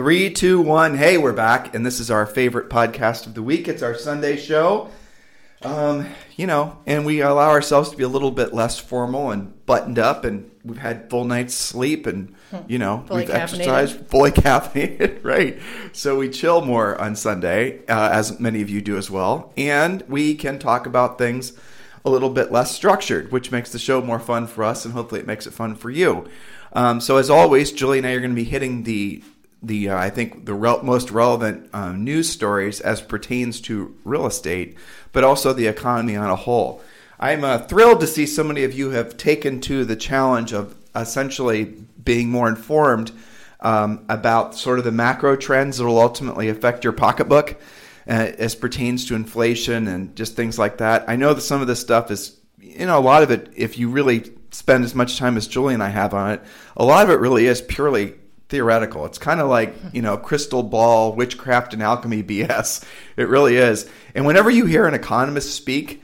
Three, two, one. Hey, we're back, and this is our favorite podcast of the week. It's our Sunday show. Um, you know, and we allow ourselves to be a little bit less formal and buttoned up, and we've had full night's sleep, and you know, Fully we've exercised, fully caffeinated, right? So we chill more on Sunday, uh, as many of you do as well, and we can talk about things a little bit less structured, which makes the show more fun for us, and hopefully it makes it fun for you. Um, so as always, Julie and I are going to be hitting the the uh, I think the most relevant um, news stories as pertains to real estate, but also the economy on a whole. I'm uh, thrilled to see so many of you have taken to the challenge of essentially being more informed um, about sort of the macro trends that will ultimately affect your pocketbook uh, as pertains to inflation and just things like that. I know that some of this stuff is, you know, a lot of it, if you really spend as much time as Julie and I have on it, a lot of it really is purely theoretical. It's kind of like, you know, crystal ball, witchcraft, and alchemy BS. It really is. And whenever you hear an economist speak,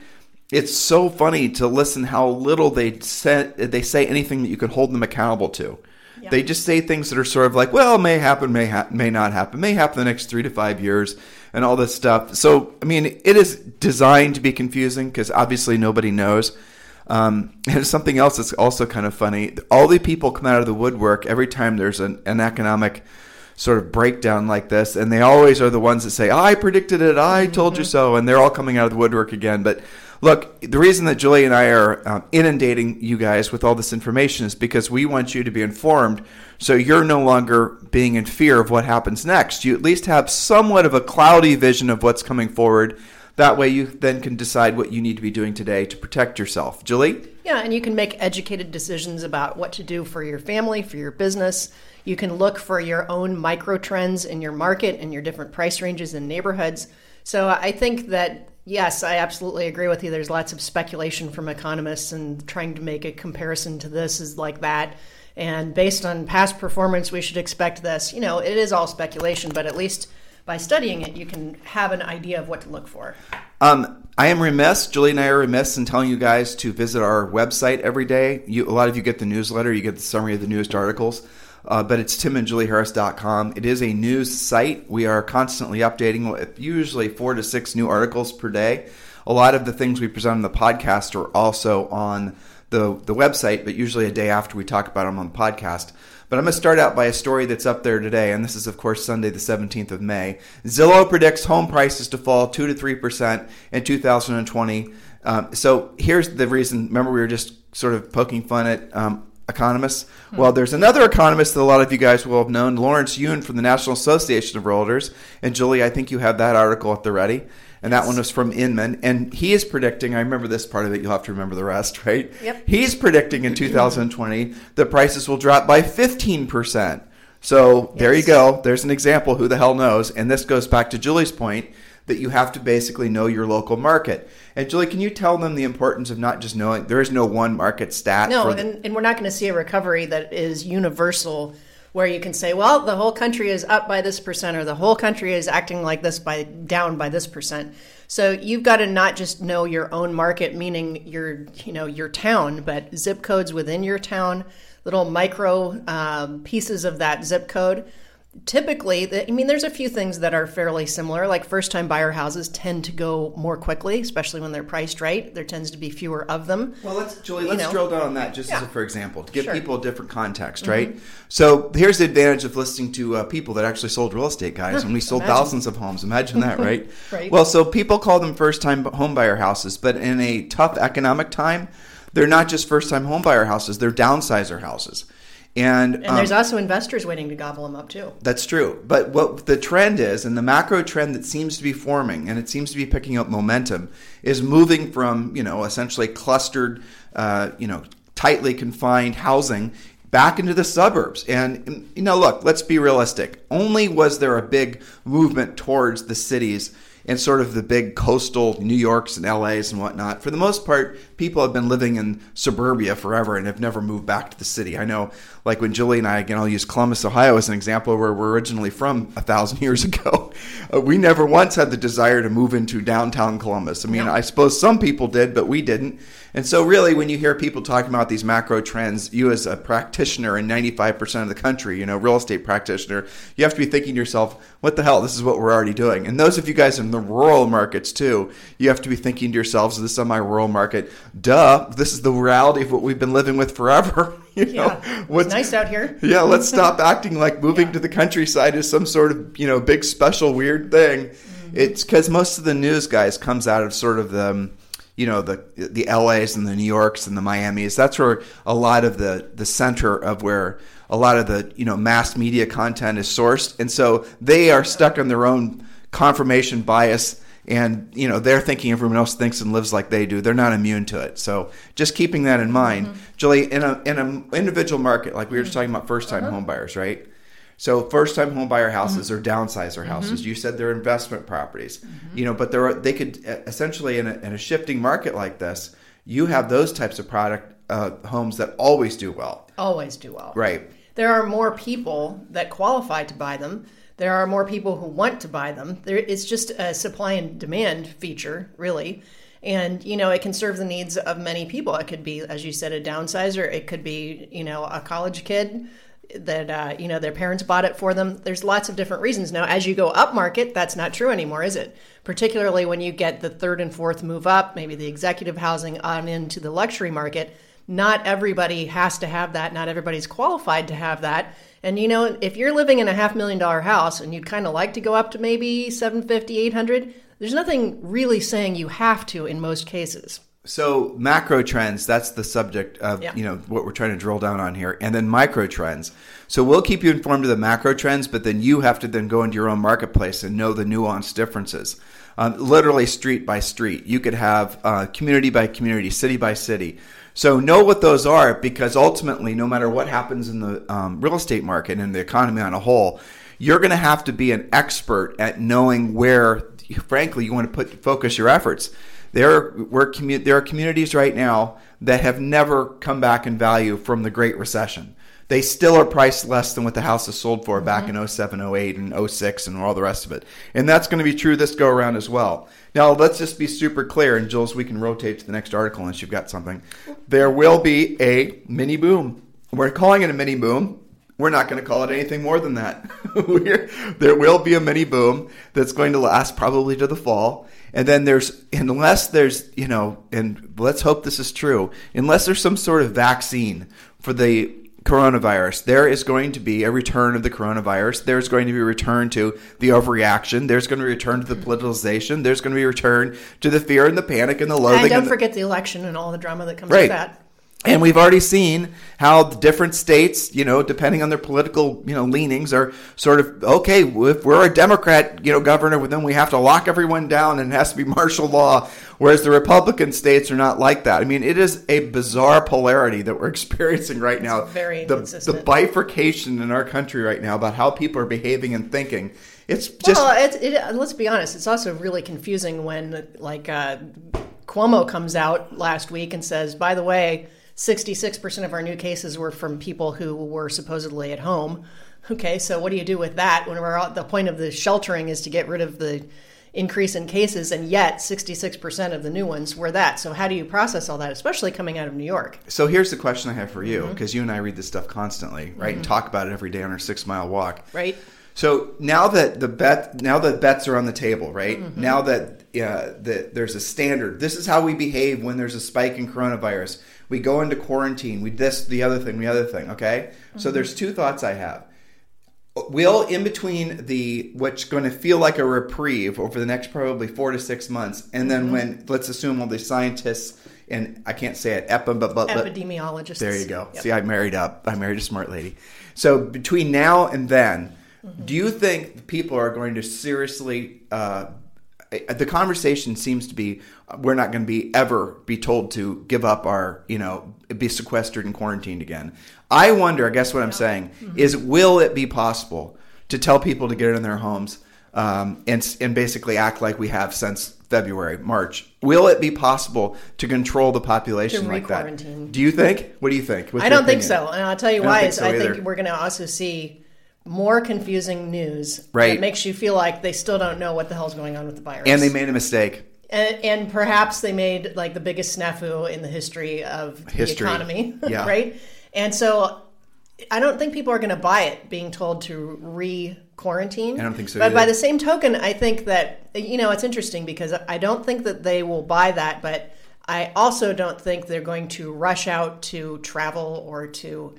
it's so funny to listen how little they say, they say anything that you can hold them accountable to. They just say things that are sort of like, well, may happen, may ha- may not happen, may happen the next three to five years, and all this stuff. So, I mean, it is designed to be confusing because obviously nobody knows. Um, and something else that's also kind of funny. All the people come out of the woodwork every time there's an, an economic sort of breakdown like this, and they always are the ones that say, "I predicted it, I told you so," and they're all coming out of the woodwork again. But look, the reason that Julie and I are um, inundating you guys with all this information is because we want you to be informed, so you're no longer being in fear of what happens next. You at least have somewhat of a cloudy vision of what's coming forward. That way, you then can decide what you need to be doing today to protect yourself. Julie? Yeah, and you can make educated decisions about what to do for your family, for your business. You can look for your own micro trends in your market and your different price ranges and neighborhoods. So I think that, yes, I absolutely agree with you. There's lots of speculation from economists and trying to make a comparison to this is like that. And based on past performance, we should expect this. You know, it is all speculation, but at least by studying it, you can have an idea of what to look for. Um, I am remiss, Julie and I are remiss in telling you guys to visit our website every day. You, a lot of you get the newsletter, you get the summary of the newest articles, uh, but it's timandjulieharris.com. It is a news site. We are constantly updating usually four to six new articles per day. A lot of the things we present on the podcast are also on the, the website, but usually a day after we talk about them on the podcast. But I'm going to start out by a story that's up there today, and this is, of course, Sunday, the 17th of May. Zillow predicts home prices to fall 2 to 3% in 2020. Um, so here's the reason. Remember, we were just sort of poking fun at um, economists? Well, there's another economist that a lot of you guys will have known, Lawrence Yun from the National Association of Realtors. And Julie, I think you have that article at the ready. And that one was from Inman. And he is predicting, I remember this part of it, you'll have to remember the rest, right? Yep. He's predicting in 2020 the prices will drop by 15%. So there you go. There's an example. Who the hell knows? And this goes back to Julie's point that you have to basically know your local market. And Julie, can you tell them the importance of not just knowing there is no one market stat? No, and, and we're not going to see a recovery that is universal where you can say, well, the whole country is up by this percent or the whole country is acting like this by down by this percent. So you've got to not just know your own market, meaning your, you know, your town, but zip codes within your town, little micro um, pieces of that zip code. Typically, the, I mean, there's a few things that are fairly similar. Like first time buyer houses tend to go more quickly, especially when they're priced right. There tends to be fewer of them. Well, let's Julie, You let's know. drill down on that just as a for example to give Sure. Mm-hmm. people a different context, right? So here's the advantage of listening to uh, people that actually sold real estate, guys. and we sold Imagine. thousands of homes. Imagine that, right? Right. Well, so people call them first-time home buyer houses, but in a tough economic time, they're not just first-time home buyer houses; they're downsizer houses. And, And um, there's also investors waiting to gobble them up too. that's true. But what the trend is, and the macro trend that seems to be forming, and it seems to be picking up momentum, is moving from you know essentially clustered, uh, you know, tightly confined housing back into the suburbs. And, you know, look, let's be realistic. Only was there a big movement towards the cities and sort of the big coastal New Yorks and LAs and whatnot. For the most part, people have been living in suburbia forever and have never moved back to the city. I know, like when Julie and I, again, I'll use Columbus, Ohio as an example where we're originally from a thousand years ago. Uh, we never once had the desire to move into downtown Columbus. I mean, no. I suppose some people did, but we didn't. And so, really, when you hear people talking about these macro trends, you as a practitioner in 95% of the country, you know, real estate practitioner, you have to be thinking to yourself, what the hell? This is what we're already doing. And those of you guys in the rural markets, too, you have to be thinking to yourselves, this the semi rural market, duh, this is the reality of what we've been living with forever. you know, yeah, what's nice out here. yeah, let's stop acting like moving yeah. to the countryside is some sort of, you know, big, special, weird thing. Mm-hmm. It's because most of the news, guys, comes out of sort of the um, you know the the LAs and the New Yorks and the Miamis. That's where a lot of the the center of where a lot of the you know mass media content is sourced, and so they are stuck in their own confirmation bias. And you know they're thinking everyone else thinks and lives like they do. They're not immune to it. So just keeping that in mind, mm-hmm. Julie, in a in an individual market like we were just talking about first time uh-huh. home buyers, right? So first time home buyer houses mm-hmm. or downsizer houses. Mm-hmm. You said they're investment properties. Mm-hmm. You know, but there are, they could essentially in a, in a, shifting market like this, you have those types of product uh, homes that always do well. Always do well. Right. There are more people that qualify to buy them. There are more people who want to buy them. There, it's just a supply and demand feature, really. And, you know, it can serve the needs of many people. It could be, as you said, a downsizer. It could be, you know, a college kid that uh, you know their parents bought it for them. There's lots of different reasons. Now, as you go up market, that's not true anymore, is it? Particularly when you get the third and fourth move up, maybe the executive housing on into the luxury market. Not everybody has to have that. Not everybody's qualified to have that. And you know, if you're living in a half million dollar house and you'd kind of like to go up to maybe 750, 800, there's nothing really saying you have to in most cases. So macro trends, that's the subject of yeah. you know what we're trying to drill down on here, and then micro trends. So we'll keep you informed of the macro trends, but then you have to then go into your own marketplace and know the nuanced differences. Um, literally street by street, you could have uh, community by community, city by city. So know what those are because ultimately, no matter what happens in the um, real estate market and the economy on a whole, you're going to have to be an expert at knowing where, frankly, you want to put focus your efforts. There, we're commu- there are communities right now that have never come back in value from the Great Recession. They still are priced less than what the house is sold for back mm-hmm. in 07, 08, and 06, and all the rest of it. And that's going to be true this go around as well. Now, let's just be super clear, and Jules, we can rotate to the next article unless you've got something. There will be a mini boom. We're calling it a mini boom we're not going to call it anything more than that. there will be a mini boom that's going to last probably to the fall. And then there's, unless there's, you know, and let's hope this is true, unless there's some sort of vaccine for the coronavirus, there is going to be a return of the coronavirus. There's going to be a return to the overreaction. There's going to be a return to the politicization. There's going to be a return to the fear and the panic and the loathing. And don't and the, forget the election and all the drama that comes right. with that. And we've already seen how the different states, you know, depending on their political, you know, leanings, are sort of okay. If we're a Democrat, you know, governor, then we have to lock everyone down and it has to be martial law. Whereas the Republican states are not like that. I mean, it is a bizarre polarity that we're experiencing right now. It's very the, the bifurcation in our country right now about how people are behaving and thinking. It's just well, it, it, let's be honest. It's also really confusing when like uh, Cuomo comes out last week and says, "By the way." 66% of our new cases were from people who were supposedly at home. Okay, so what do you do with that when we're at the point of the sheltering is to get rid of the increase in cases, and yet 66% of the new ones were that. So, how do you process all that, especially coming out of New York? So, here's the question I have for you because mm-hmm. you and I read this stuff constantly, right? Mm-hmm. And talk about it every day on our six mile walk. Right. So now that the bet, now that bets are on the table, right? Mm-hmm. Now that uh, that there's a standard. This is how we behave when there's a spike in coronavirus. We go into quarantine. We this, the other thing, the other thing. Okay. Mm-hmm. So there's two thoughts I have. Will in between the what's going to feel like a reprieve over the next probably four to six months, and then mm-hmm. when let's assume all the scientists and I can't say it, epi, but, but, epidemiologists. There you go. Yep. See, I married up. I married a smart lady. So between now and then, mm-hmm. do you think people are going to seriously uh, the conversation seems to be we're not going to be ever be told to give up our you know be sequestered and quarantined again. I wonder. I guess what I'm saying is, will it be possible to tell people to get in their homes um, and and basically act like we have since February, March? Will it be possible to control the population like that? Do you think? What do you think? What's I don't think opinion? so, and I'll tell you I why. think so I think we're going to also see more confusing news Right. that makes you feel like they still don't know what the hell's going on with the virus. And they made a mistake. and, and perhaps they made like the biggest snafu in the history of the History. economy, Yeah. right? And so I don't think people are going to buy it being told to re quarantine. I don't think so But by the same token, I think that you know it's interesting because I don't think that they will buy that, but I also don't think they're going to rush out to travel or to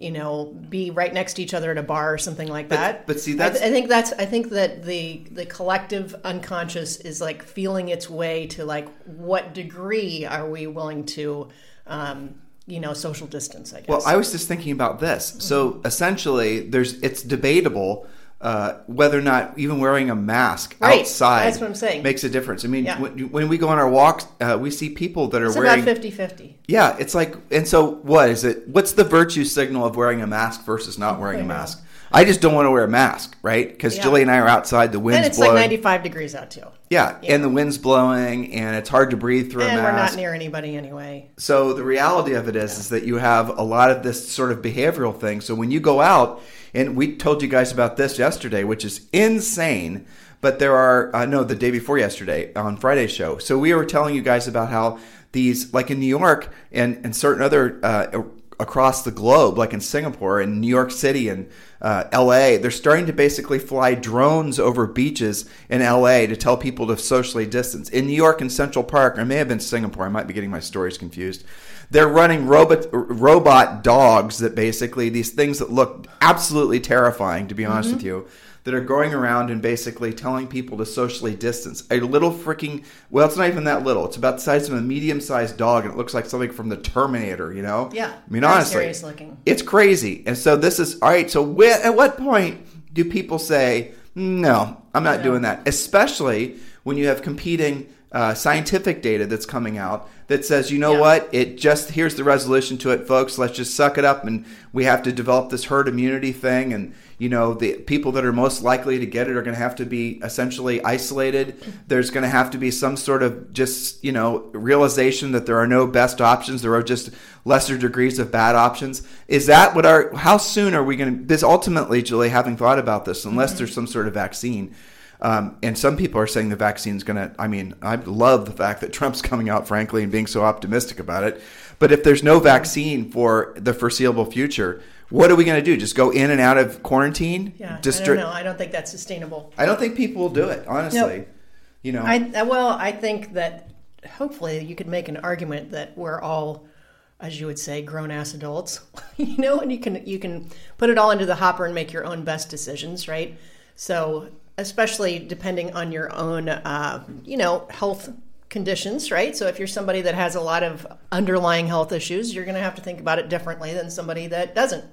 you know be right next to each other at a bar or something like that. but see, I- that's- I, think that's I think that the the collective unconscious is like feeling its way to like what degree are we willing to um, you know social distance I guess. Well, I was just thinking about this. So essentially, there's it's debatable uh, whether or not even wearing a mask Right. outside That's what I'm saying. makes a difference. I mean, Yeah. when, when we go on our walks, uh, we see people that are it's wearing. about 50-50. Yeah, it's like, and so what is it? What's the virtue signal of wearing a mask versus not wearing a mask? I just don't want to wear a mask, right? Because Yeah. Julie and I are outside, the wind's And it's blowing. like 95 degrees out too. yeah, and the wind's blowing, and it's hard to breathe through And a mask. we're not near anybody anyway. So the reality of it is, is that you have a lot of this sort of behavioral thing. So when you go out, and we told you guys about this yesterday, which is insane. But there are uh, no the day before yesterday on Friday's show. So we were telling you guys about how these, like in New York and and certain other uh, across the globe, like in Singapore and New York City and uh, L.A., they're starting to basically fly drones over beaches in L.A. to tell people to socially distance. In New York and Central Park, or may have been Singapore. I might be getting my stories confused. They're running robot robot dogs that basically these things that look absolutely terrifying, to be honest with you, that are going around and basically telling people to socially distance. A little freaking well, it's not even that little. It's about the size of a medium-sized dog, and it looks like something from the Terminator. You know? Yeah, I mean, honestly, serious looking. it's crazy. And so this is all right. So wh- at what point do people say, "No, I'm not No. doing that"? Especially when you have competing uh, scientific data that's coming out that says, you know Yeah. what, it just here's the resolution to it, folks. Let's just suck it up, and we have to develop this herd immunity thing. And you know, the people that are most likely to get it are going to have to be essentially isolated. There's going to have to be some sort of just you know realization that there are no best options. There are just lesser degrees of bad options. Is that what our? How soon are we going to? This ultimately, Julie, having thought about this, unless there's some sort of vaccine. Um, and some people are saying the vaccine's going to. I mean, I love the fact that Trump's coming out, frankly, and being so optimistic about it. But if there's no vaccine for the foreseeable future, what are we going to do? Just go in and out of quarantine? Yeah, I don't know. I don't think that's sustainable. I don't think people will do it. Honestly, Nope. you know. I well, I think that hopefully you could make an argument that we're all, as you would say, grown ass adults. you know, and you can you can put it all into the hopper and make your own best decisions, right? So, especially depending on your own, uh, you know, health conditions, right? So, if you're somebody that has a lot of underlying health issues, you're going to have to think about it differently than somebody that doesn't.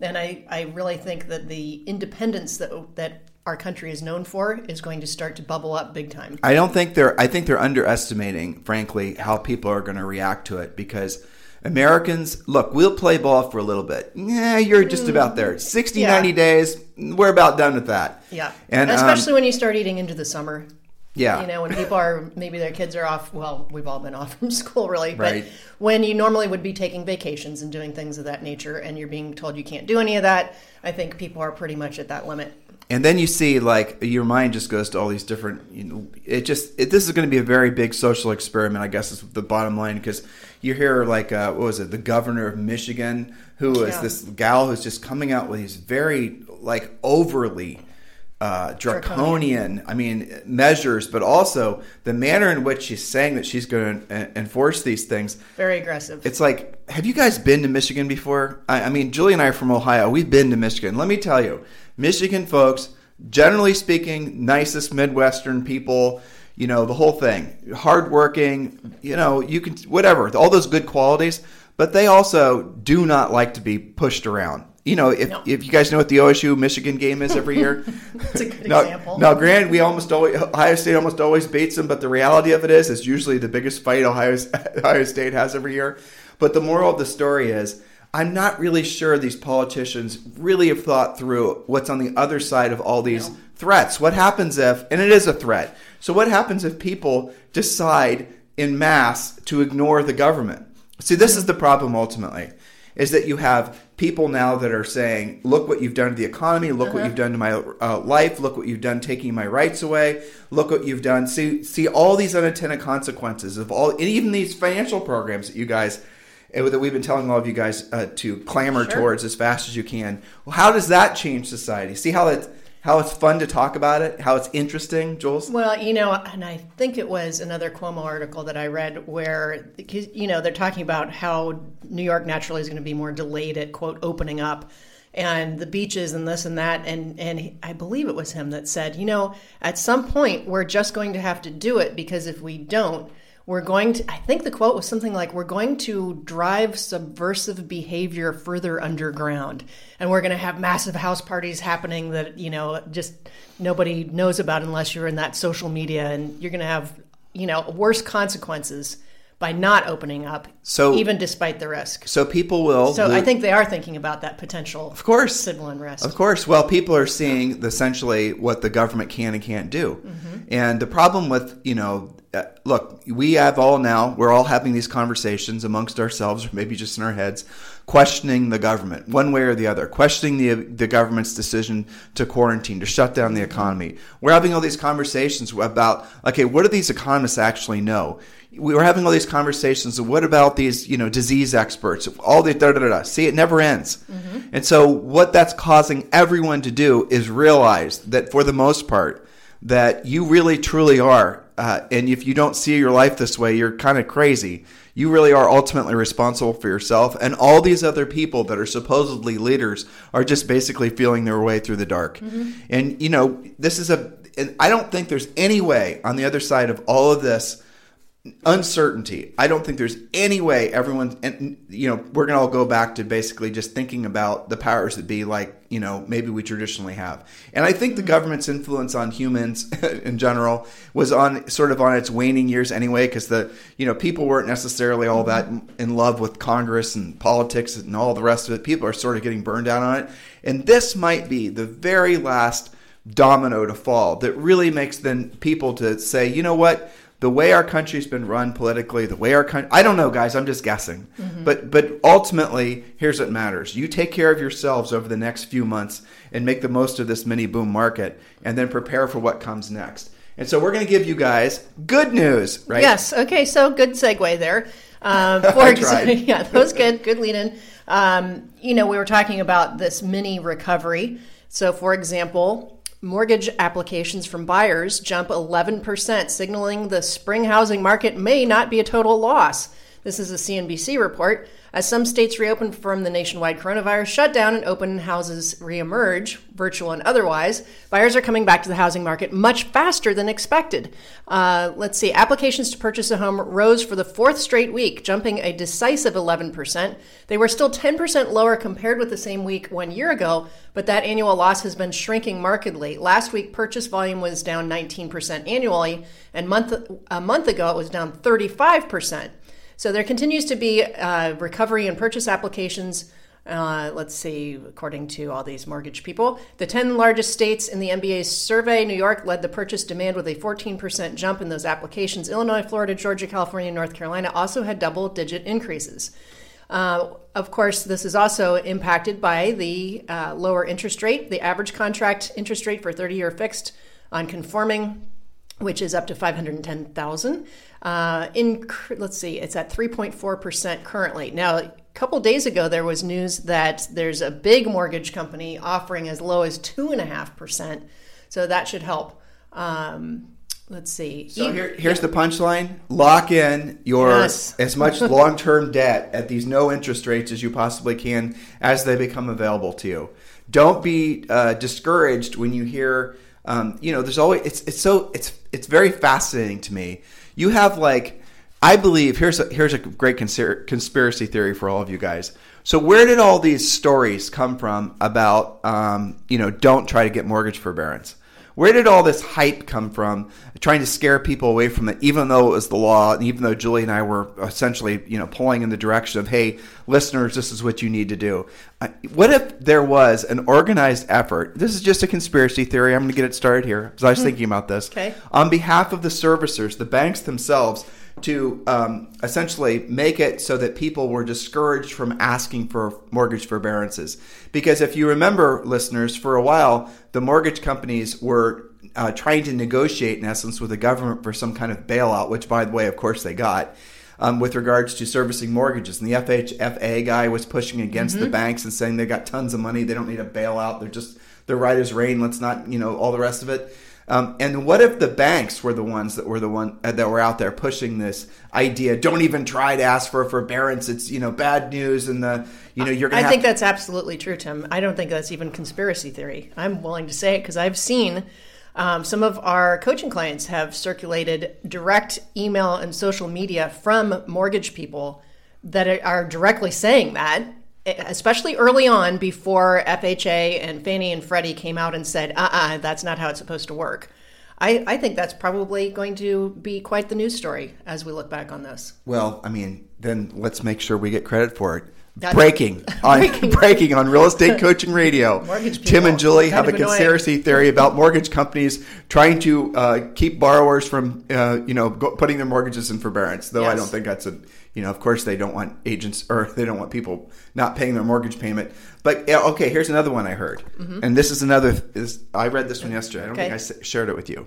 And I, I really think that the independence that that our country is known for is going to start to bubble up big time. I don't think they're. I think they're underestimating, frankly, how people are going to react to it because Americans look. We'll play ball for a little bit. Yeah, you're just about there. 60, Yeah. 90 days. We're about done with that. Yeah, and um, especially when you start eating into the summer. Yeah, You know, when people are maybe their kids are off. Well, we've all been off from school, really. But Right. when you normally would be taking vacations and doing things of that nature, and you're being told you can't do any of that, I think people are pretty much at that limit. and then you see like your mind just goes to all these different. You know, it just it, this is going to be a very big social experiment. I guess is the bottom line because you hear like uh, what was it? The governor of Michigan, who was Yeah. this gal who's just coming out with these very like overly. Uh, draconian, I mean, measures, but also the manner in which she's saying that she's going to enforce these things. Very aggressive. It's like, have you guys been to Michigan before? I, I mean, Julie and I are from Ohio. We've been to Michigan. Let me tell you, Michigan folks, generally speaking, nicest Midwestern people. You know, the whole thing, hardworking. You know, you can whatever, all those good qualities. But they also do not like to be pushed around. You know, if, No. if you guys know what the OSU Michigan game is every year, It's a good now, example. now, granted, we almost always Ohio State almost always beats them, but the reality of it is, it's usually the biggest fight Ohio Ohio State has every year. But the moral of the story is, I'm not really sure these politicians really have thought through what's on the other side of all these threats. What happens if, and it is a threat. So what happens if people decide in mass to ignore the government? See, this is the problem ultimately is that you have people now that are saying, "Look what you've done to the economy. Look what you've done to my uh, life. Look what you've done taking my rights away. Look what you've done." See, see all these unintended consequences of all, and even these financial programs that you guys uh, that we've been telling all of you guys uh, to clamor Sure. towards as fast as you can. Well, how does that change society? See how it's how it's fun to talk about it, how it's interesting, Jules. Well, you know, and I think it was another Cuomo article that I read where, you know, they're talking about how New York naturally is going to be more delayed at quote opening up, and the beaches and this and that, and and I believe it was him that said, you know, at some point we're just going to have to do it because if we don't. We're going to, I think the quote was something like, we're going to drive subversive behavior further underground. And we're going to have massive house parties happening that, you know, just nobody knows about unless you're in that social media. And you're going to have, you know, worse consequences by not opening up, So- even despite the risk. So people will. So I think they are thinking about that potential of course, civil unrest. Of course. Well, people are seeing essentially what the government can and can't do. Mm-hmm. And the problem with, you know, uh, look, we have all now, we're all having these conversations amongst ourselves, or maybe just in our heads, questioning the government one way or the other, questioning the, the government's decision to quarantine, to shut down the economy. We're having all these conversations about, okay, what do these economists actually know? We were having all these conversations. of What about these, you know, disease experts? All the da da da da. See, it never ends. And so, what that's causing everyone to do is realize that, for the most part, that you really truly are. Uh, and if you don't see your life this way, you're kind of crazy. You really are ultimately responsible for yourself. And all these other people that are supposedly leaders are just basically feeling their way through the dark. And, you know, this is a, and I don't think there's any way on the other side of all of this uncertainty. I don't think there's any way everyone, and you know, we're gonna all go back to basically just thinking about the powers that be, like you know, maybe we traditionally have. And I think the government's influence on humans in general was on sort of on its waning years anyway, because the you know people weren't necessarily all that mm-hmm. in love with Congress and politics and all the rest of it. People are sort of getting burned out on it, and this might be the very last domino to fall that really makes then people to say, you know what, the way our country's been run politically, the way our country, I don't know, guys, I'm just guessing. But but ultimately, here's what matters: you take care of yourselves over the next few months and make the most of this mini boom market, and then prepare for what comes next. And so we're going to give you guys good news, right? Yes. Okay. So good segue there. Um, for example, yeah, that was good. Good lead in. Um, you know, we were talking about this mini recovery. So, for example, mortgage applications from buyers jump 11%, signaling the spring housing market may not be a total loss. This is a CNBC report. As some states reopen from the nationwide coronavirus shutdown and open houses reemerge, virtual and otherwise, buyers are coming back to the housing market much faster than expected. Uh, let's see, applications to purchase a home rose for the fourth straight week, jumping a decisive 11%. They were still 10% lower compared with the same week one year ago, but that annual loss has been shrinking markedly. Last week, purchase volume was down 19% annually, and month, a month ago, it was down 35%. So there continues to be uh, recovery in purchase applications. Uh, let's see, according to all these mortgage people, the 10 largest states in the MBA's survey, New York led the purchase demand with a 14% jump in those applications. Illinois, Florida, Georgia, California, and North Carolina also had double digit increases. Uh, of course, this is also impacted by the uh, lower interest rate. The average contract interest rate for 30 year fixed on conforming which is up to 510,000. Uh, in let's see, it's at 3.4% currently. Now, a couple days ago, there was news that there's a big mortgage company offering as low as 2.5%. So that should help. Um, let's see. So here, here's the punchline: lock in your Yes. as much long-term debt at these no interest rates as you possibly can as they become available to you. Don't be uh, discouraged when you hear, um, you know, there's always it's it's so it's it's very fascinating to me. You have like, I believe here's a, here's a great conspir- conspiracy theory for all of you guys. So where did all these stories come from about, um, you know, don't try to get mortgage forbearance? Where did all this hype come from, trying to scare people away from it, even though it was the law, and even though Julie and I were essentially, you know, pulling in the direction of, hey, listeners, this is what you need to do. Uh, what if there was an organized effort? This is just a conspiracy theory. I'm going to get it started here because I was thinking about this. Okay. On behalf of the servicers, the banks themselves, to um, essentially make it so that people were discouraged from asking for mortgage forbearances. Because if you remember, listeners, for a while, the mortgage companies were uh, trying to negotiate, in essence, with the government for some kind of bailout, which, by the way, of course, they got. Um, with regards to servicing mortgages, and the FHFA guy was pushing against the banks and saying they got tons of money, they don't need a bailout, they're just they're right as rain. Let's not, you know, all the rest of it. Um, and what if the banks were the ones that were the one uh, that were out there pushing this idea? Don't even try to ask for forbearance. It's you know bad news, and the you know you're going I to. think that's absolutely true, Tim. I don't think that's even conspiracy theory. I'm willing to say it because I've seen um, some of our coaching clients have circulated direct email and social media from mortgage people that are directly saying that, especially early on before FHA and Fannie and Freddie came out and said, uh uh that's not how it's supposed to work. I, I think that's probably going to be quite the news story as we look back on this. Well, I mean, then let's make sure we get credit for it. That- breaking on Breaking. breaking on real estate coaching radio. Tim and Julie have a of annoying. conspiracy theory about mortgage companies trying to uh, keep borrowers from uh, you know go, putting their mortgages in forbearance. Though I don't think that's a you know of course they don't want agents or they don't want people not paying their mortgage payment. But okay, here's another one I heard, and this is another. Is I read this one yesterday. I don't think Mm-hmm. I s- shared it with you.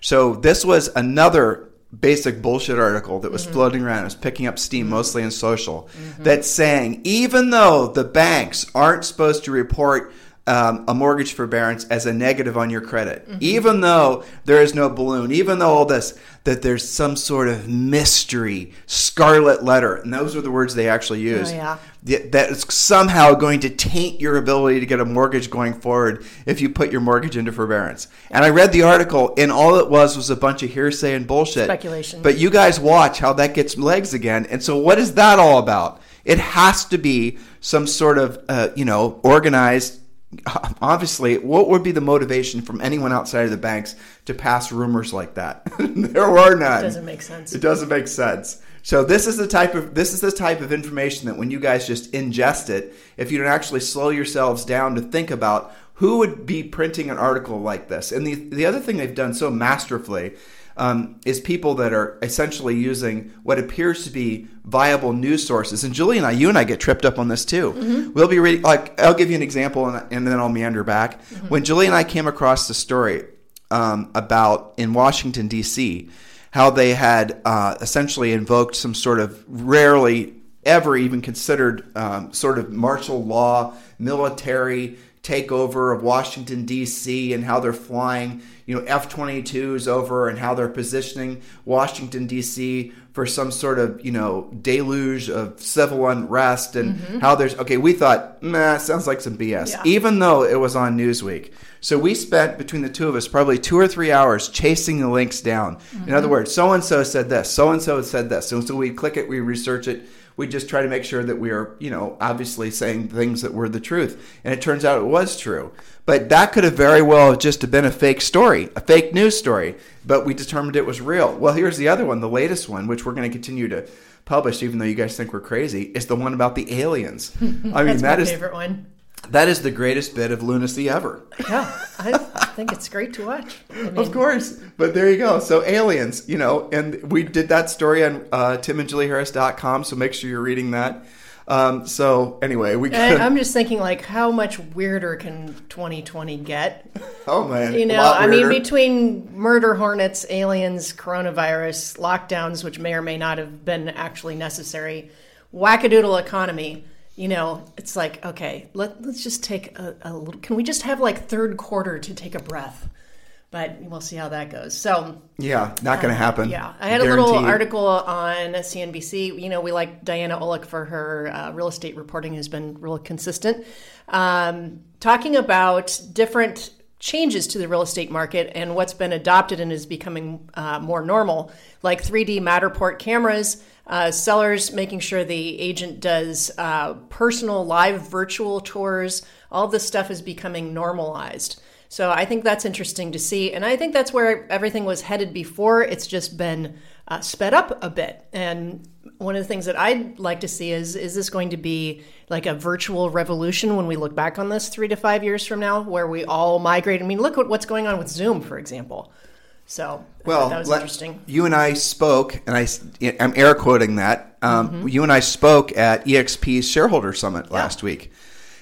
So this was another basic bullshit article that was mm-hmm. floating around. It was picking up steam mm-hmm. mostly in social. Mm-hmm. That's saying even though the banks aren't supposed to report um, a mortgage forbearance as a negative on your credit, even though there is no balloon, even though all this, that there's some sort of mystery scarlet letter, and those are the words they actually use yeah. th- that is somehow going to taint your ability to get a mortgage going forward if you put your mortgage into forbearance. And I read the article, and all it was was a bunch of hearsay and bullshit. Speculation. But you guys watch how that gets legs again. And so, what is that all about? It has to be some sort of, uh, you know, organized. Obviously, what would be the motivation from anyone outside of the banks to pass rumors like that? there were none. It doesn't make sense. It doesn't make sense. So this is the type of this is the type of information that when you guys just ingest it, if you don't actually slow yourselves down to think about who would be printing an article like this. And the the other thing they've done so masterfully um, is people that are essentially using what appears to be viable news sources. And Julie and I, you and I get tripped up on this too. We'll be reading. Like I'll give you an example, and, and then I'll meander back. When Julie and I came across the story um, about in Washington D.C how they had uh, essentially invoked some sort of rarely ever even considered um, sort of martial law military takeover of Washington D.C. and how they're flying you know F-22s over and how they're positioning Washington D.C. for some sort of you know deluge of civil unrest and mm-hmm. how there's okay we thought nah sounds like some BS Yeah. even though it was on Newsweek. So we spent between the two of us probably two or three hours chasing the links down. In other mm-hmm. words, so and so said this, so and so said this. and so we click it, we research it, we just try to make sure that we are, you know, obviously saying things that were the truth. And it turns out it was true. But that could have very well have just been a fake story, a fake news story. But we determined it was real. Well, here's the other one, the latest one, which we're going to continue to publish, even though you guys think we're crazy, is the one about the aliens. I mean, That's that my is favorite one. That is the greatest bit of lunacy ever. Yeah, I think it's great to watch. I mean, Of course. But there you go. So aliens, you know, and we did that story on uh, timandjulieharris.com. So make sure you're reading that. Um, so anyway, we got, I'm just thinking, like, how much weirder can 2020 get? oh man, You know, I mean, between murder hornets, aliens, coronavirus, lockdowns, which may or may not have been actually necessary, wackadoodle economy. You know, it's like, okay, let, let's just take a, a little. Can we just have like third quarter to take a breath? But we'll see how that goes. So, yeah, not going to happen. yeah, I had a little article on CNBC. You know, we like Diana Olick for her uh, real estate reporting has been real consistent, um, talking about different changes to the real estate market and what's been adopted and is becoming uh, more normal, like 3D Matterport cameras, uh, sellers making sure the agent does uh, personal live virtual tours. All this stuff is becoming normalized. So I think that's interesting to see. And I think that's where everything was headed before. It's just been uh, sped up a bit. And one of the things that I'd like to see is is this going to be like a virtual revolution when we look back on this three to five years from now, where we all migrate? I mean, look at what's going on with Zoom, for example. So well, that was let, interesting. You and I spoke, and I, I'm air quoting that. Um, mm-hmm. You and I spoke at EXP's shareholder summit yeah. last week,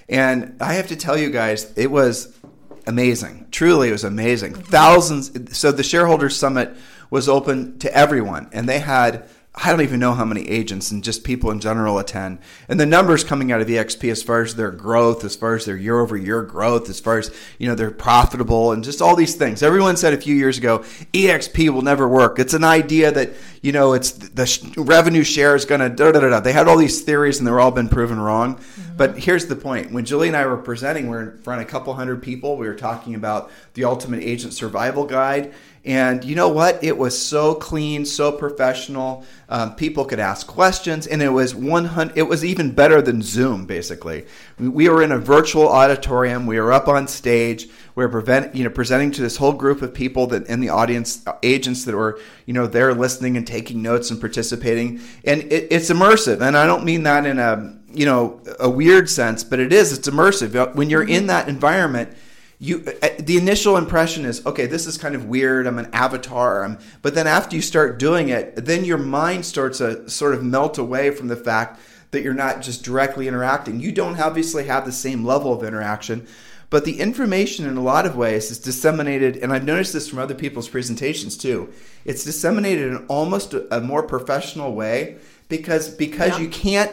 and I have to tell you guys, it was amazing. Truly, it was amazing. Mm-hmm. Thousands. So the shareholder summit was open to everyone, and they had I don't even know how many agents and just people in general attend. And the numbers coming out of EXP as far as their growth, as far as their year over year growth, as far as, you know, they're profitable and just all these things. Everyone said a few years ago, EXP will never work. It's an idea that, you know, it's the revenue share is going to da da da da. They had all these theories and they're all been proven wrong. Mm-hmm. But here's the point. When Julie and I were presenting, we we're in front of a couple hundred people. We were talking about the ultimate agent survival guide and you know what? It was so clean, so professional. Um, people could ask questions, and it was 100. It was even better than Zoom. Basically, we were in a virtual auditorium. We were up on stage. We were prevent, you know, presenting to this whole group of people that in the audience, uh, agents that were, you know, there listening and taking notes and participating. And it, it's immersive, and I don't mean that in a you know a weird sense, but it is. It's immersive. When you're in that environment you uh, the initial impression is okay this is kind of weird. I'm an avatar. I'm, but then after you start doing it then your mind starts to sort of melt away from the fact that you're not just directly interacting. You don't obviously have the same level of interaction but the information in a lot of ways is disseminated and i've noticed this from other people's presentations too it's disseminated in almost a, a more professional way because because yeah. you can't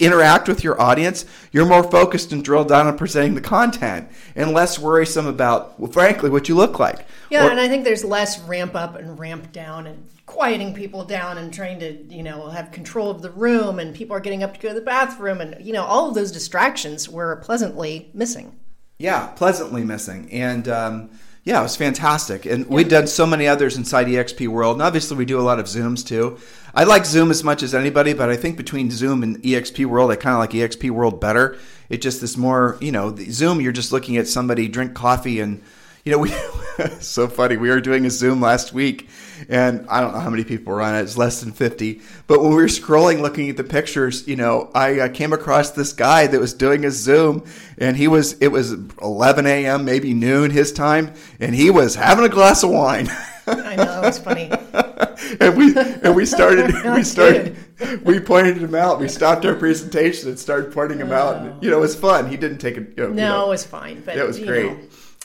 interact with your audience, you're more focused and drilled down on presenting the content and less worrisome about, well, frankly, what you look like. Yeah, or, and I think there's less ramp up and ramp down and quieting people down and trying to, you know, have control of the room and people are getting up to go to the bathroom and, you know, all of those distractions were pleasantly missing. Yeah, pleasantly missing. And, um, yeah, it was fantastic. And yeah. we've done so many others inside EXP World. And obviously, we do a lot of Zooms too. I like Zoom as much as anybody, but I think between Zoom and EXP World, I kind of like EXP World better. It just is more, you know, Zoom, you're just looking at somebody drink coffee and, you know, we so funny. We were doing a Zoom last week, and I don't know how many people were on it. It's less than fifty. But when we were scrolling, looking at the pictures, you know, I uh, came across this guy that was doing a Zoom, and he was it was 11 a.m. maybe noon his time, and he was having a glass of wine. I know it was funny. and we and we started we started we pointed him out. We stopped our presentation and started pointing him out. And, you know, it was fun. He didn't take it. You know, no, you know, it was fine. But it was great. Know.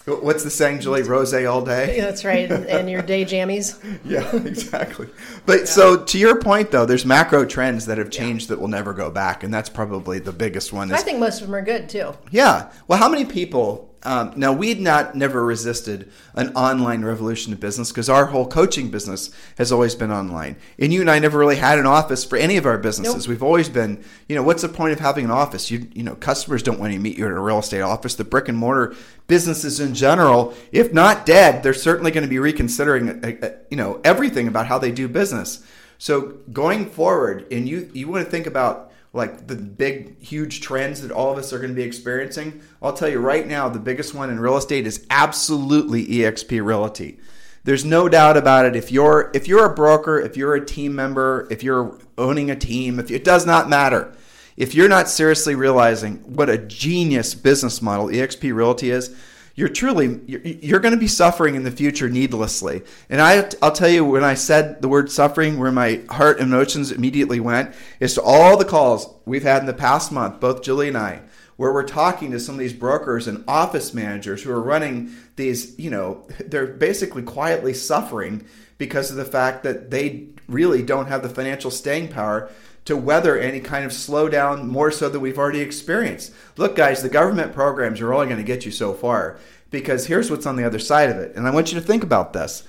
What's the saying, Julie? Rose all day. Yeah, that's right. And your day jammies. yeah, exactly. But yeah. so to your point, though, there's macro trends that have changed yeah. that will never go back, and that's probably the biggest one. Is, I think most of them are good too. Yeah. Well, how many people um, now we'd not never resisted an online revolution of business because our whole coaching business has always been online. And you and I never really had an office for any of our businesses. Nope. We've always been, you know, what's the point of having an office? You you know, customers don't want to meet you at a real estate office. The brick and mortar businesses in general, if not dead, they're certainly going to be reconsidering, uh, uh, you know, everything about how they do business. So going forward, and you you want to think about like the big, huge trends that all of us are going to be experiencing, I'll tell you right now, the biggest one in real estate is absolutely EXP Realty. There's no doubt about it. If you're if you're a broker, if you're a team member, if you're owning a team, if it does not matter. If you're not seriously realizing what a genius business model EXP Realty is, you're truly you're, you're, going to be suffering in the future needlessly. And I, I'll tell you, when I said the word suffering, where my heart and emotions immediately went is to all the calls we've had in the past month, both Julie and I, where we're talking to some of these brokers and office managers who are running these, you know, they're basically quietly suffering because of the fact that they really don't have the financial staying power to weather any kind of slowdown more so than we've already experienced. Look, guys, the government programs are only going to get you so far because here's what's on the other side of it. And I want you to think about this.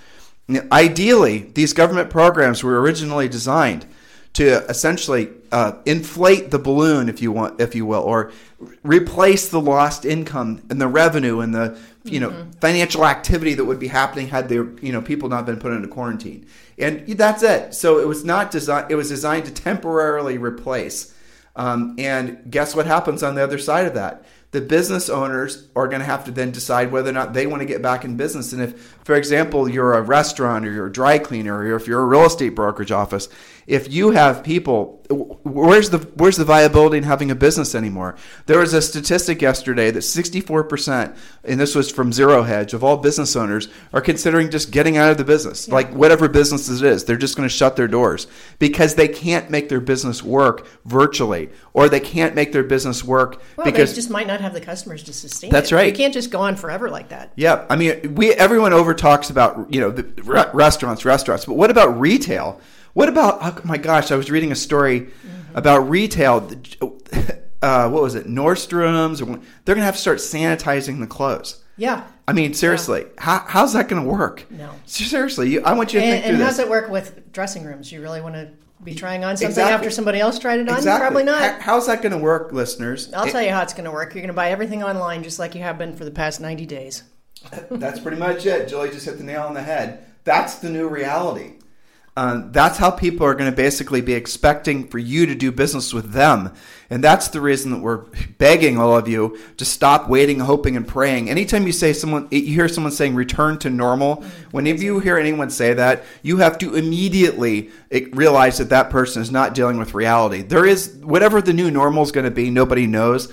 Ideally, these government programs were originally designed to essentially uh, inflate the balloon, if you want, if you will, or replace the lost income and the revenue and the you know mm-hmm. financial activity that would be happening had the you know people not been put into quarantine. And that's it. So it was not designed. It was designed to temporarily replace. Um, and guess what happens on the other side of that? the business owners are going to have to then decide whether or not they want to get back in business. And if, for example, you're a restaurant or you're a dry cleaner or if you're a real estate brokerage office, if you have people, where's the where's the viability in having a business anymore? There was a statistic yesterday that 64%, and this was from Zero Hedge, of all business owners are considering just getting out of the business, yeah. like whatever business it is. They're just going to shut their doors because they can't make their business work virtually, or they can't make their business work well, because they just might not have the customers to sustain. That's it. right. You can't just go on forever like that. Yeah, I mean, we everyone over talks about you know the restaurants, restaurants, but what about retail? What about? Oh my gosh, I was reading a story mm-hmm. about retail. Uh, what was it? Nordstrom's. They're going to have to start sanitizing the clothes. Yeah. I mean, seriously, yeah. how, how's that going to work? No. Seriously, you, I want you to and, think and through how's this. it work with dressing rooms? You really want to be trying on something exactly. after somebody else tried it on? Exactly. Probably not. how's that going to work, listeners? I'll it, tell you how it's going to work. You're going to buy everything online just like you have been for the past 90 days. That's pretty much it. Julie just hit the nail on the head. That's the new reality. Uh, that's how people are going to basically be expecting for you to do business with them. And that's the reason that we're begging all of you to stop waiting, hoping, and praying. Anytime you say someone, you hear someone saying return to normal, whenever you hear anyone say that, you have to immediately realize that that person is not dealing with reality. There is, whatever the new normal is going to be, nobody knows.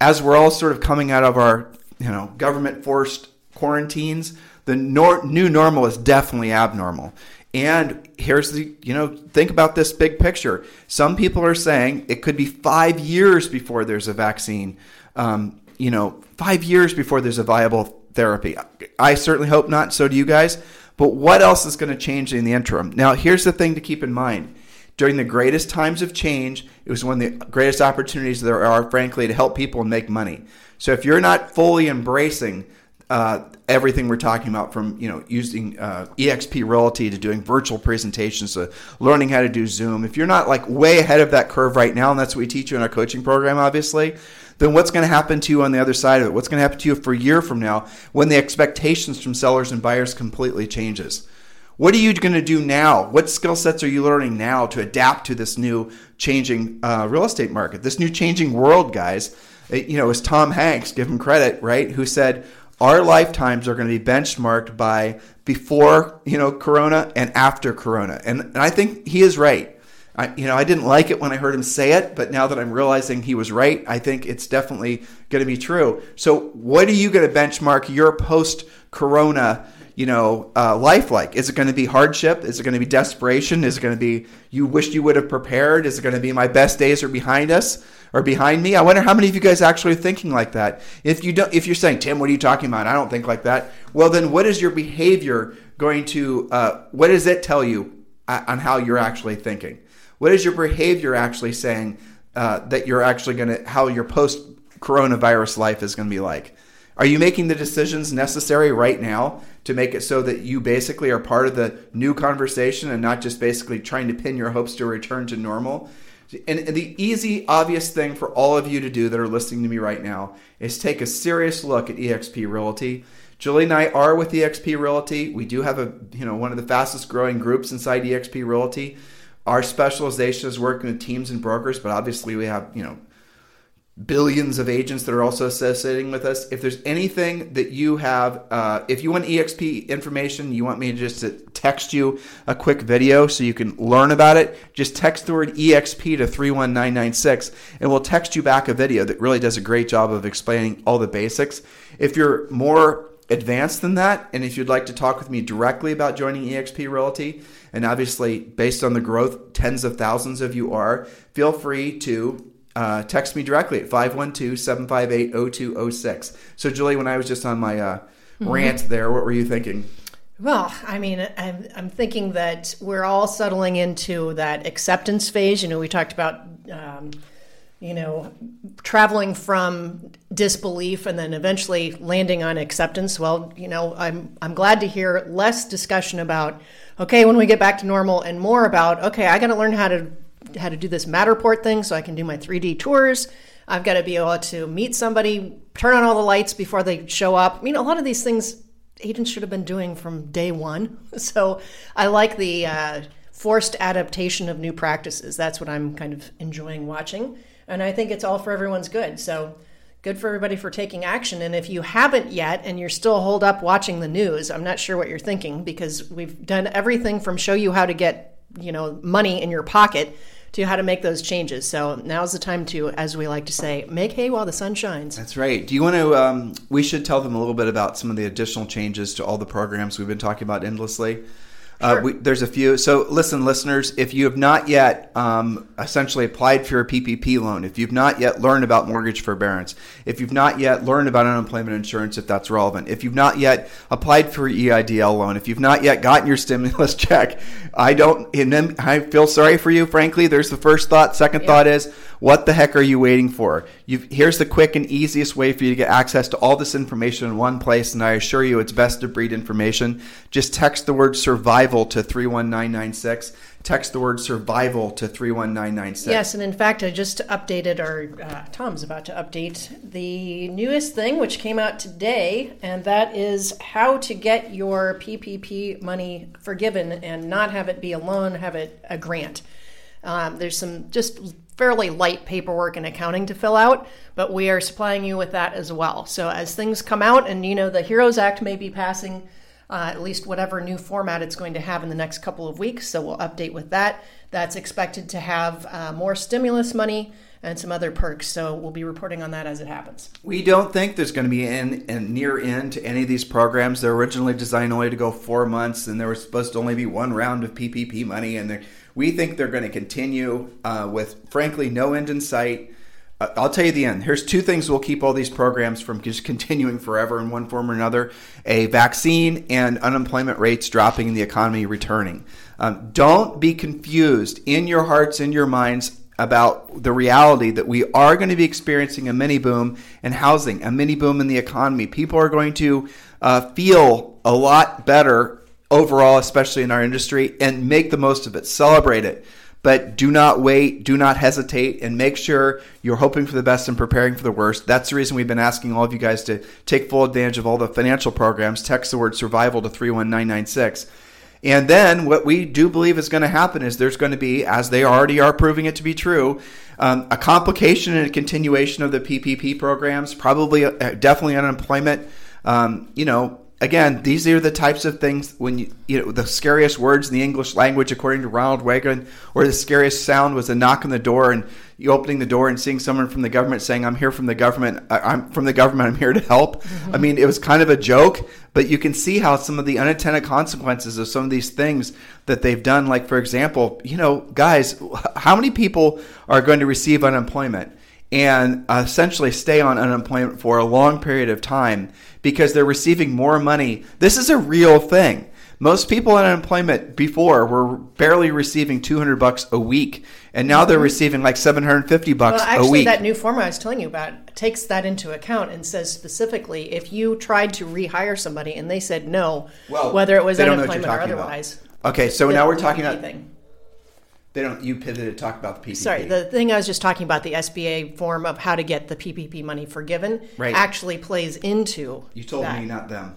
As we're all sort of coming out of our, you know, government forced quarantines, the nor- new normal is definitely abnormal. And here's the, you know, think about this big picture. Some people are saying it could be five years before there's a vaccine, um, you know, five years before there's a viable therapy. I certainly hope not. So do you guys. But what else is going to change in the interim? Now, here's the thing to keep in mind. During the greatest times of change, it was one of the greatest opportunities there are, frankly, to help people and make money. So if you're not fully embracing uh, everything we're talking about from you know using uh, exp realty to doing virtual presentations to learning how to do zoom. If you're not like way ahead of that curve right now and that's what we teach you in our coaching program obviously then what's going to happen to you on the other side of it? What's going to happen to you for a year from now when the expectations from sellers and buyers completely changes? What are you going to do now? What skill sets are you learning now to adapt to this new changing uh, real estate market? This new changing world guys. You know, as Tom Hanks, give him credit, right? Who said, our lifetimes are going to be benchmarked by before you know corona and after corona. And, and i think he is right. I, you know i didn't like it when i heard him say it but now that i'm realizing he was right i think it's definitely going to be true. So what are you going to benchmark your post corona you know uh, life like is it going to be hardship is it going to be desperation is it going to be you wished you would have prepared is it going to be my best days are behind us or behind me. I wonder how many of you guys actually are thinking like that. If you don't, if you're saying, Tim, what are you talking about? I don't think like that. Well, then what is your behavior going to? Uh, what does it tell you uh, on how you're actually thinking? What is your behavior actually saying uh, that you're actually going to? How your post coronavirus life is going to be like? Are you making the decisions necessary right now to make it so that you basically are part of the new conversation and not just basically trying to pin your hopes to return to normal? And the easy, obvious thing for all of you to do that are listening to me right now is take a serious look at eXp Realty. Julie and I are with eXp Realty. We do have a you know one of the fastest growing groups inside eXp Realty. Our specialization is working with teams and brokers, but obviously we have you know billions of agents that are also associating with us. If there's anything that you have, uh, if you want EXP information, you want me to just to text you a quick video so you can learn about it, just text the word EXP to 31996 and we'll text you back a video that really does a great job of explaining all the basics. If you're more advanced than that, and if you'd like to talk with me directly about joining EXP Realty, and obviously based on the growth, tens of thousands of you are, feel free to uh, text me directly at 512-758-0206. So, Julie, when I was just on my uh, mm-hmm. rant there, what were you thinking? Well, I mean, I'm, I'm thinking that we're all settling into that acceptance phase. You know, we talked about, um, you know, traveling from disbelief and then eventually landing on acceptance. Well, you know, I'm I'm glad to hear less discussion about okay when we get back to normal and more about okay, I got to learn how to how to do this Matterport thing so I can do my 3D tours. I've got to be able to meet somebody, turn on all the lights before they show up. I mean, a lot of these things agents should have been doing from day one. So I like the uh, forced adaptation of new practices. That's what I'm kind of enjoying watching. And I think it's all for everyone's good. So good for everybody for taking action. And if you haven't yet and you're still holed up watching the news, I'm not sure what you're thinking because we've done everything from show you how to get, you know, money in your pocket to how to make those changes. So now's the time to, as we like to say, make hay while the sun shines. That's right. Do you want to? Um, we should tell them a little bit about some of the additional changes to all the programs we've been talking about endlessly. Uh, we, there's a few. So, listen, listeners, if you have not yet um, essentially applied for your PPP loan, if you've not yet learned about mortgage forbearance, if you've not yet learned about unemployment insurance, if that's relevant, if you've not yet applied for EIDL loan, if you've not yet gotten your stimulus check, I don't, and then I feel sorry for you, frankly. There's the first thought. Second yeah. thought is, what the heck are you waiting for? You've, here's the quick and easiest way for you to get access to all this information in one place, and I assure you it's best of breed information. Just text the word survival to 31996. Text the word survival to 31996. Yes, and in fact, I just updated, our, uh, Tom's about to update the newest thing, which came out today, and that is how to get your PPP money forgiven and not have it be a loan, have it a grant. Um, there's some just fairly light paperwork and accounting to fill out, but we are supplying you with that as well. So as things come out, and you know, the HEROES Act may be passing. Uh, at least whatever new format it's going to have in the next couple of weeks. So we'll update with that. That's expected to have uh, more stimulus money and some other perks. So we'll be reporting on that as it happens. We don't think there's going to be an, a near end to any of these programs. They're originally designed only to go four months, and there was supposed to only be one round of PPP money, and we think they're going to continue uh, with, frankly, no end in sight. I'll tell you the end. Here's two things will keep all these programs from just continuing forever in one form or another a vaccine and unemployment rates dropping and the economy returning. Um, don't be confused in your hearts, in your minds about the reality that we are going to be experiencing a mini boom in housing, a mini boom in the economy. People are going to uh, feel a lot better overall, especially in our industry, and make the most of it. Celebrate it. But do not wait, do not hesitate, and make sure you're hoping for the best and preparing for the worst. That's the reason we've been asking all of you guys to take full advantage of all the financial programs. Text the word survival to 31996. And then what we do believe is going to happen is there's going to be, as they already are proving it to be true, um, a complication and a continuation of the PPP programs, probably uh, definitely unemployment. Um, you know, again, these are the types of things when you, you know, the scariest words in the English language, according to Ronald Reagan, or the scariest sound was a knock on the door and you opening the door and seeing someone from the government saying, I'm here from the government. I'm from the government. I'm here to help. Mm-hmm. I mean, it was kind of a joke, but you can see how some of the unintended consequences of some of these things that they've done, like, for example, you know, guys, how many people are going to receive unemployment? And uh, essentially stay on unemployment for a long period of time because they're receiving more money. This is a real thing. Most people on unemployment before were barely receiving 200 bucks a week, and now they're receiving like 750 bucks well, actually, a week. that new format I was telling you about takes that into account and says specifically if you tried to rehire somebody and they said no, well, whether it was unemployment or otherwise. About. Okay, so now we're talking about thing. They don't. You pivoted to talk about the PPP. Sorry, the thing I was just talking about, the SBA form of how to get the PPP money forgiven, right. actually plays into. You told that. me, not them.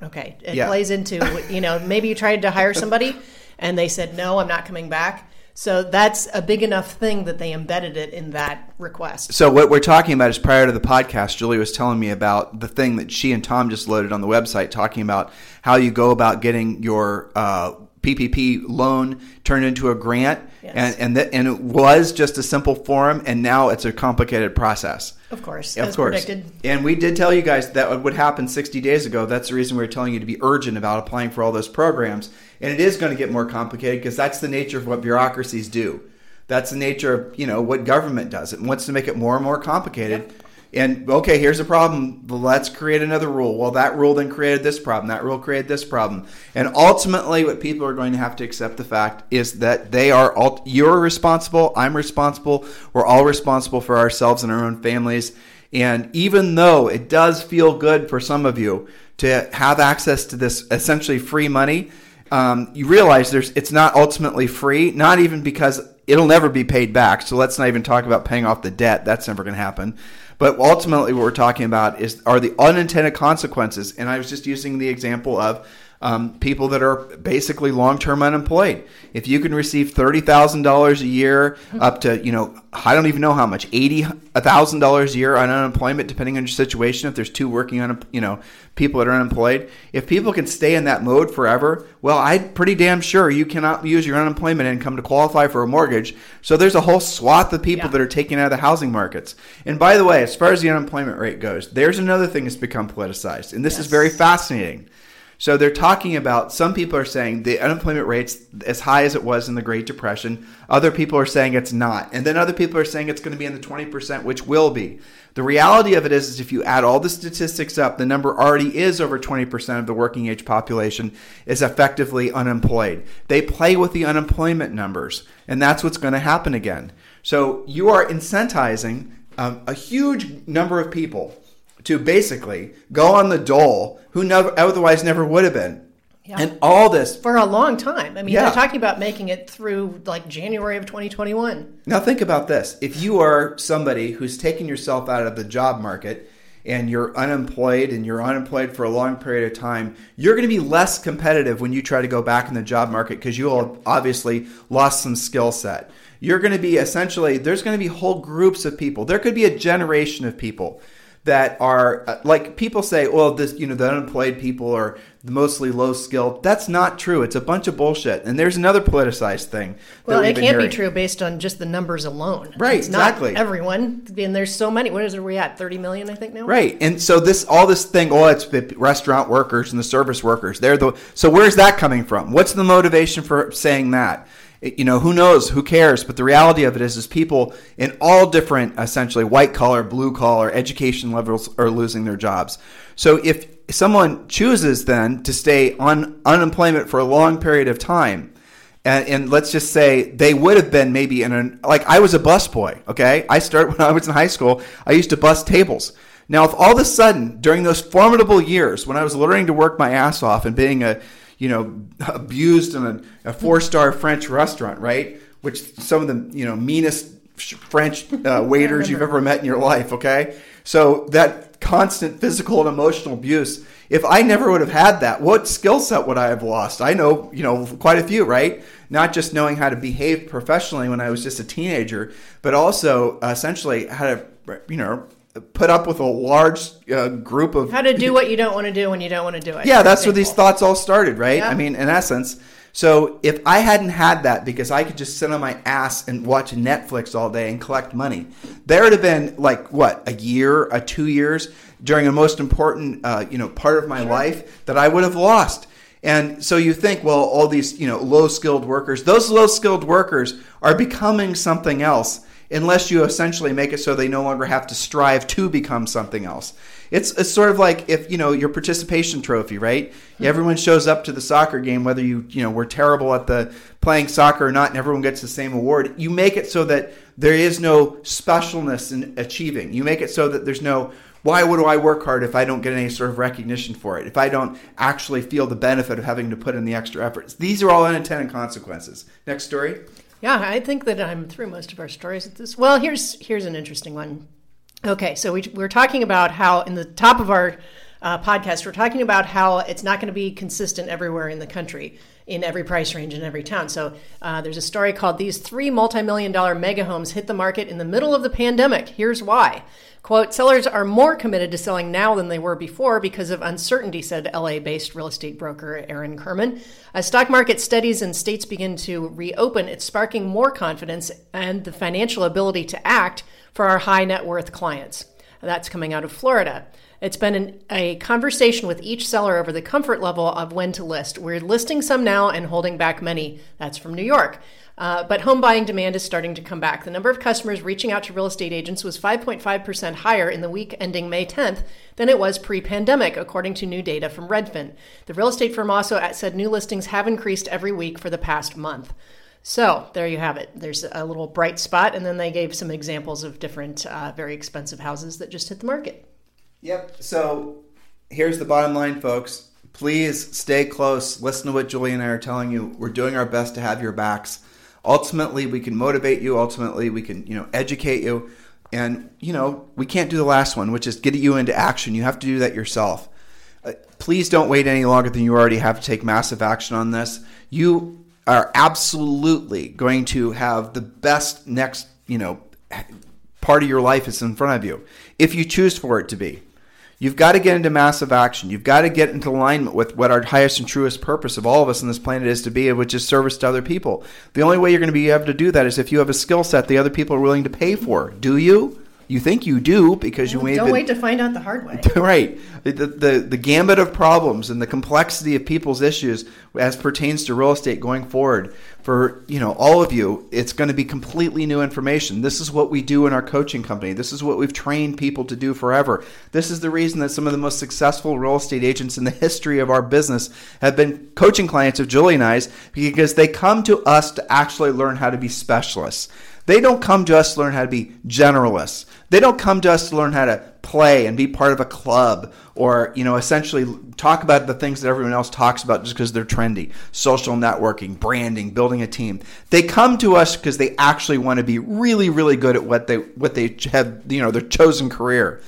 Okay, it yeah. plays into you know maybe you tried to hire somebody, and they said no, I'm not coming back. So that's a big enough thing that they embedded it in that request. So what we're talking about is prior to the podcast, Julie was telling me about the thing that she and Tom just loaded on the website, talking about how you go about getting your uh, PPP loan turned into a grant, yes. and and, th- and it was just a simple form, and now it's a complicated process. Of course, of course. Predicted. And we did tell you guys that would happen 60 days ago. That's the reason we were telling you to be urgent about applying for all those programs. And it is going to get more complicated because that's the nature of what bureaucracies do. That's the nature of you know what government does. It wants to make it more and more complicated. Yep and okay, here's a problem. Let's create another rule. Well, that rule then created this problem. That rule created this problem. And ultimately, what people are going to have to accept the fact is that they are all, you're responsible. I'm responsible. We're all responsible for ourselves and our own families. And even though it does feel good for some of you to have access to this essentially free money, um, you realize there's it's not ultimately free. Not even because it'll never be paid back. So let's not even talk about paying off the debt. That's never going to happen. But ultimately, what we're talking about is are the unintended consequences. And I was just using the example of um, people that are basically long-term unemployed. If you can receive thirty thousand dollars a year, up to you know, I don't even know how much, eighty thousand dollars a year on unemployment, depending on your situation. If there's two working on, you know, people that are unemployed, if people can stay in that mode forever, well, I'm pretty damn sure you cannot use your unemployment income to qualify for a mortgage. So there's a whole swath of people Yeah. that are taken out of the housing markets. And by the way, as far as the unemployment rate goes, there's another thing that's become politicized, and this is very fascinating. So they're talking about some people are saying the unemployment rate's as high as it was in the Great Depression. Other people are saying it's not. And then other people are saying it's going to be in the 20%, which will be. The reality of it is, is if you add all the statistics up, the number already is over 20% of the working age population is effectively unemployed. They play with the unemployment numbers, and that's what's going to happen again. So you are incentivizing um, a huge number of people to basically go on the dole who never, otherwise never would have been. Yeah. And all this. for a long time. I mean, Yeah. they're talking about making it through like January of 2021. Now, think about this. If you are somebody who's taken yourself out of the job market and you're unemployed and you're unemployed for a long period of time, you're going to be less competitive when you try to go back in the job market because you will obviously lost some skill set. You're going to be essentially, there's going to be whole groups of people. There could be a generation of people that are uh, like people say, well, this you know the unemployed people are mostly low skilled. That's not true. It's a bunch of bullshit. And there's another politicized thing. Well, it can't hearing. be true based on just the numbers alone. Right, It's not exactly. everyone. And there's so many. What is it? We at 30 million, I think now. Right. And so this all this thing, oh, it's the restaurant workers and the service workers. They're the so where's that coming from? What's the motivation for saying that? You know, who knows? Who cares? But the reality of it is, is people in all different, essentially white collar, blue collar, education levels are losing their jobs. So if someone chooses then to stay on unemployment for a long period of time, and, and let's just say they would have been maybe in an like I was a busboy. Okay, I started when I was in high school. I used to bus tables. Now, if all of a sudden during those formidable years when I was learning to work my ass off and being a you know abused in a, a four star French restaurant, right, which some of the you know meanest French uh, waiters you've ever met in your life. Okay, so that constant physical and emotional abuse. If I never would have had that, what skill set would I have lost? I know, you know, quite a few, right? Not just knowing how to behave professionally when I was just a teenager, but also uh, essentially how to, you know, put up with a large uh, group of How to do what you don't want to do when you don't want to do it. yeah, that's where these thoughts all started, right? Yeah. I mean, in essence. So if I hadn't had that because I could just sit on my ass and watch Netflix all day and collect money, there would have been like what a year, a two years during a most important, uh, you know, part of my life that I would have lost. And so you think, well, all these, you know, low skilled workers, those low skilled workers are becoming something else unless you essentially make it so they no longer have to strive to become something else. It's, it's sort of like if you know your participation trophy, right? Mm-hmm. Everyone shows up to the soccer game, whether you you know were terrible at the playing soccer or not, and everyone gets the same award. You make it so that there is no specialness in achieving. You make it so that there's no why would I work hard if I don't get any sort of recognition for it? If I don't actually feel the benefit of having to put in the extra efforts, these are all unintended consequences. Next story. Yeah, I think that I'm through most of our stories at this. Well, here's here's an interesting one. Okay, so we, we're talking about how in the top of our uh, podcast, we're talking about how it's not going to be consistent everywhere in the country, in every price range in every town. So uh, there's a story called "These Three Multi-Million Dollar Mega Homes Hit the Market in the Middle of the Pandemic." Here's why. Quote, sellers are more committed to selling now than they were before because of uncertainty, said LA based real estate broker Aaron Kerman. As stock market steadies and states begin to reopen, it's sparking more confidence and the financial ability to act for our high net worth clients. That's coming out of Florida. It's been an, a conversation with each seller over the comfort level of when to list. We're listing some now and holding back many. That's from New York. Uh, but home buying demand is starting to come back. The number of customers reaching out to real estate agents was 5.5% higher in the week ending May 10th than it was pre pandemic, according to new data from Redfin. The real estate firm also said new listings have increased every week for the past month. So there you have it. There's a little bright spot, and then they gave some examples of different uh, very expensive houses that just hit the market. Yep. So here's the bottom line, folks. Please stay close. Listen to what Julie and I are telling you. We're doing our best to have your backs Ultimately, we can motivate you. Ultimately, we can, you know, educate you. And, you know, we can't do the last one, which is get you into action. You have to do that yourself. Uh, please don't wait any longer than you already have to take massive action on this. You are absolutely going to have the best next, you know, part of your life is in front of you if you choose for it to be. You've got to get into massive action. You've got to get into alignment with what our highest and truest purpose of all of us on this planet is to be, which is service to other people. The only way you're going to be able to do that is if you have a skill set the other people are willing to pay for. Do you? You think you do because you may don't been... wait to find out the hard way. right. The, the, the gambit of problems and the complexity of people's issues as pertains to real estate going forward for you know all of you it's going to be completely new information. This is what we do in our coaching company. This is what we've trained people to do forever. This is the reason that some of the most successful real estate agents in the history of our business have been coaching clients of julie and i's because they come to us to actually learn how to be specialists. They don't come to us to learn how to be generalists. They don't come to us to learn how to play and be part of a club or, you know, essentially talk about the things that everyone else talks about just because they're trendy. Social networking, branding, building a team. They come to us because they actually want to be really, really good at what they what they have, you know, their chosen career.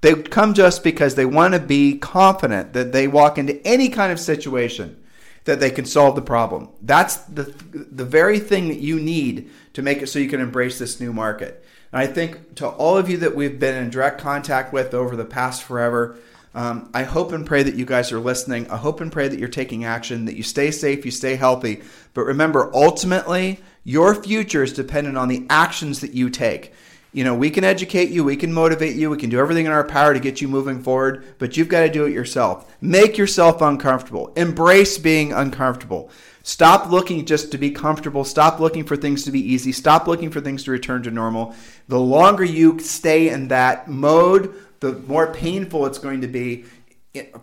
They come to us because they want to be confident that they walk into any kind of situation that they can solve the problem. That's the the very thing that you need to make it so you can embrace this new market. And I think to all of you that we've been in direct contact with over the past forever, um, I hope and pray that you guys are listening. I hope and pray that you're taking action, that you stay safe, you stay healthy. But remember, ultimately, your future is dependent on the actions that you take. You know, we can educate you, we can motivate you, we can do everything in our power to get you moving forward, but you've got to do it yourself. Make yourself uncomfortable. Embrace being uncomfortable. Stop looking just to be comfortable. Stop looking for things to be easy. Stop looking for things to return to normal. The longer you stay in that mode, the more painful it's going to be.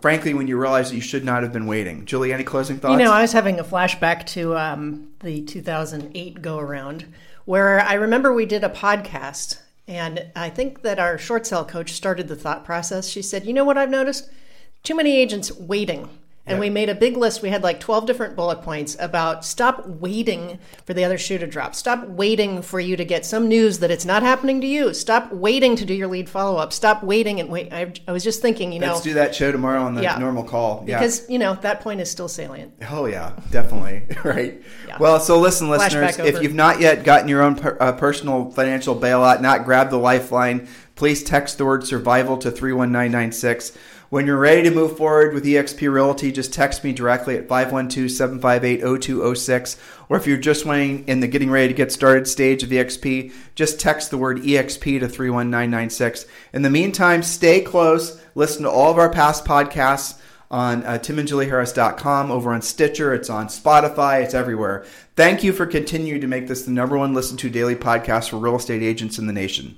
Frankly, when you realize that you should not have been waiting. Julie, any closing thoughts? You know, I was having a flashback to um, the 2008 go around where I remember we did a podcast, and I think that our short sale coach started the thought process. She said, You know what I've noticed? Too many agents waiting and we made a big list. We had like 12 different bullet points about stop waiting for the other shoe to drop. Stop waiting for you to get some news that it's not happening to you. Stop waiting to do your lead follow up. Stop waiting and wait. I, I was just thinking, you know. Let's do that show tomorrow on the yeah, normal call. Yeah. Because, you know, that point is still salient. Oh, yeah, definitely. right. Yeah. Well, so listen, listeners, if you've not yet gotten your own per, uh, personal financial bailout, not grabbed the lifeline, please text the word survival to 31996. When you're ready to move forward with eXp Realty, just text me directly at 512-758-0206. Or if you're just wanting in the getting ready to get started stage of eXp, just text the word EXP to 31996. In the meantime, stay close. Listen to all of our past podcasts on uh, timandjulieharris.com, over on Stitcher, it's on Spotify, it's everywhere. Thank you for continuing to make this the number one listened to daily podcast for real estate agents in the nation.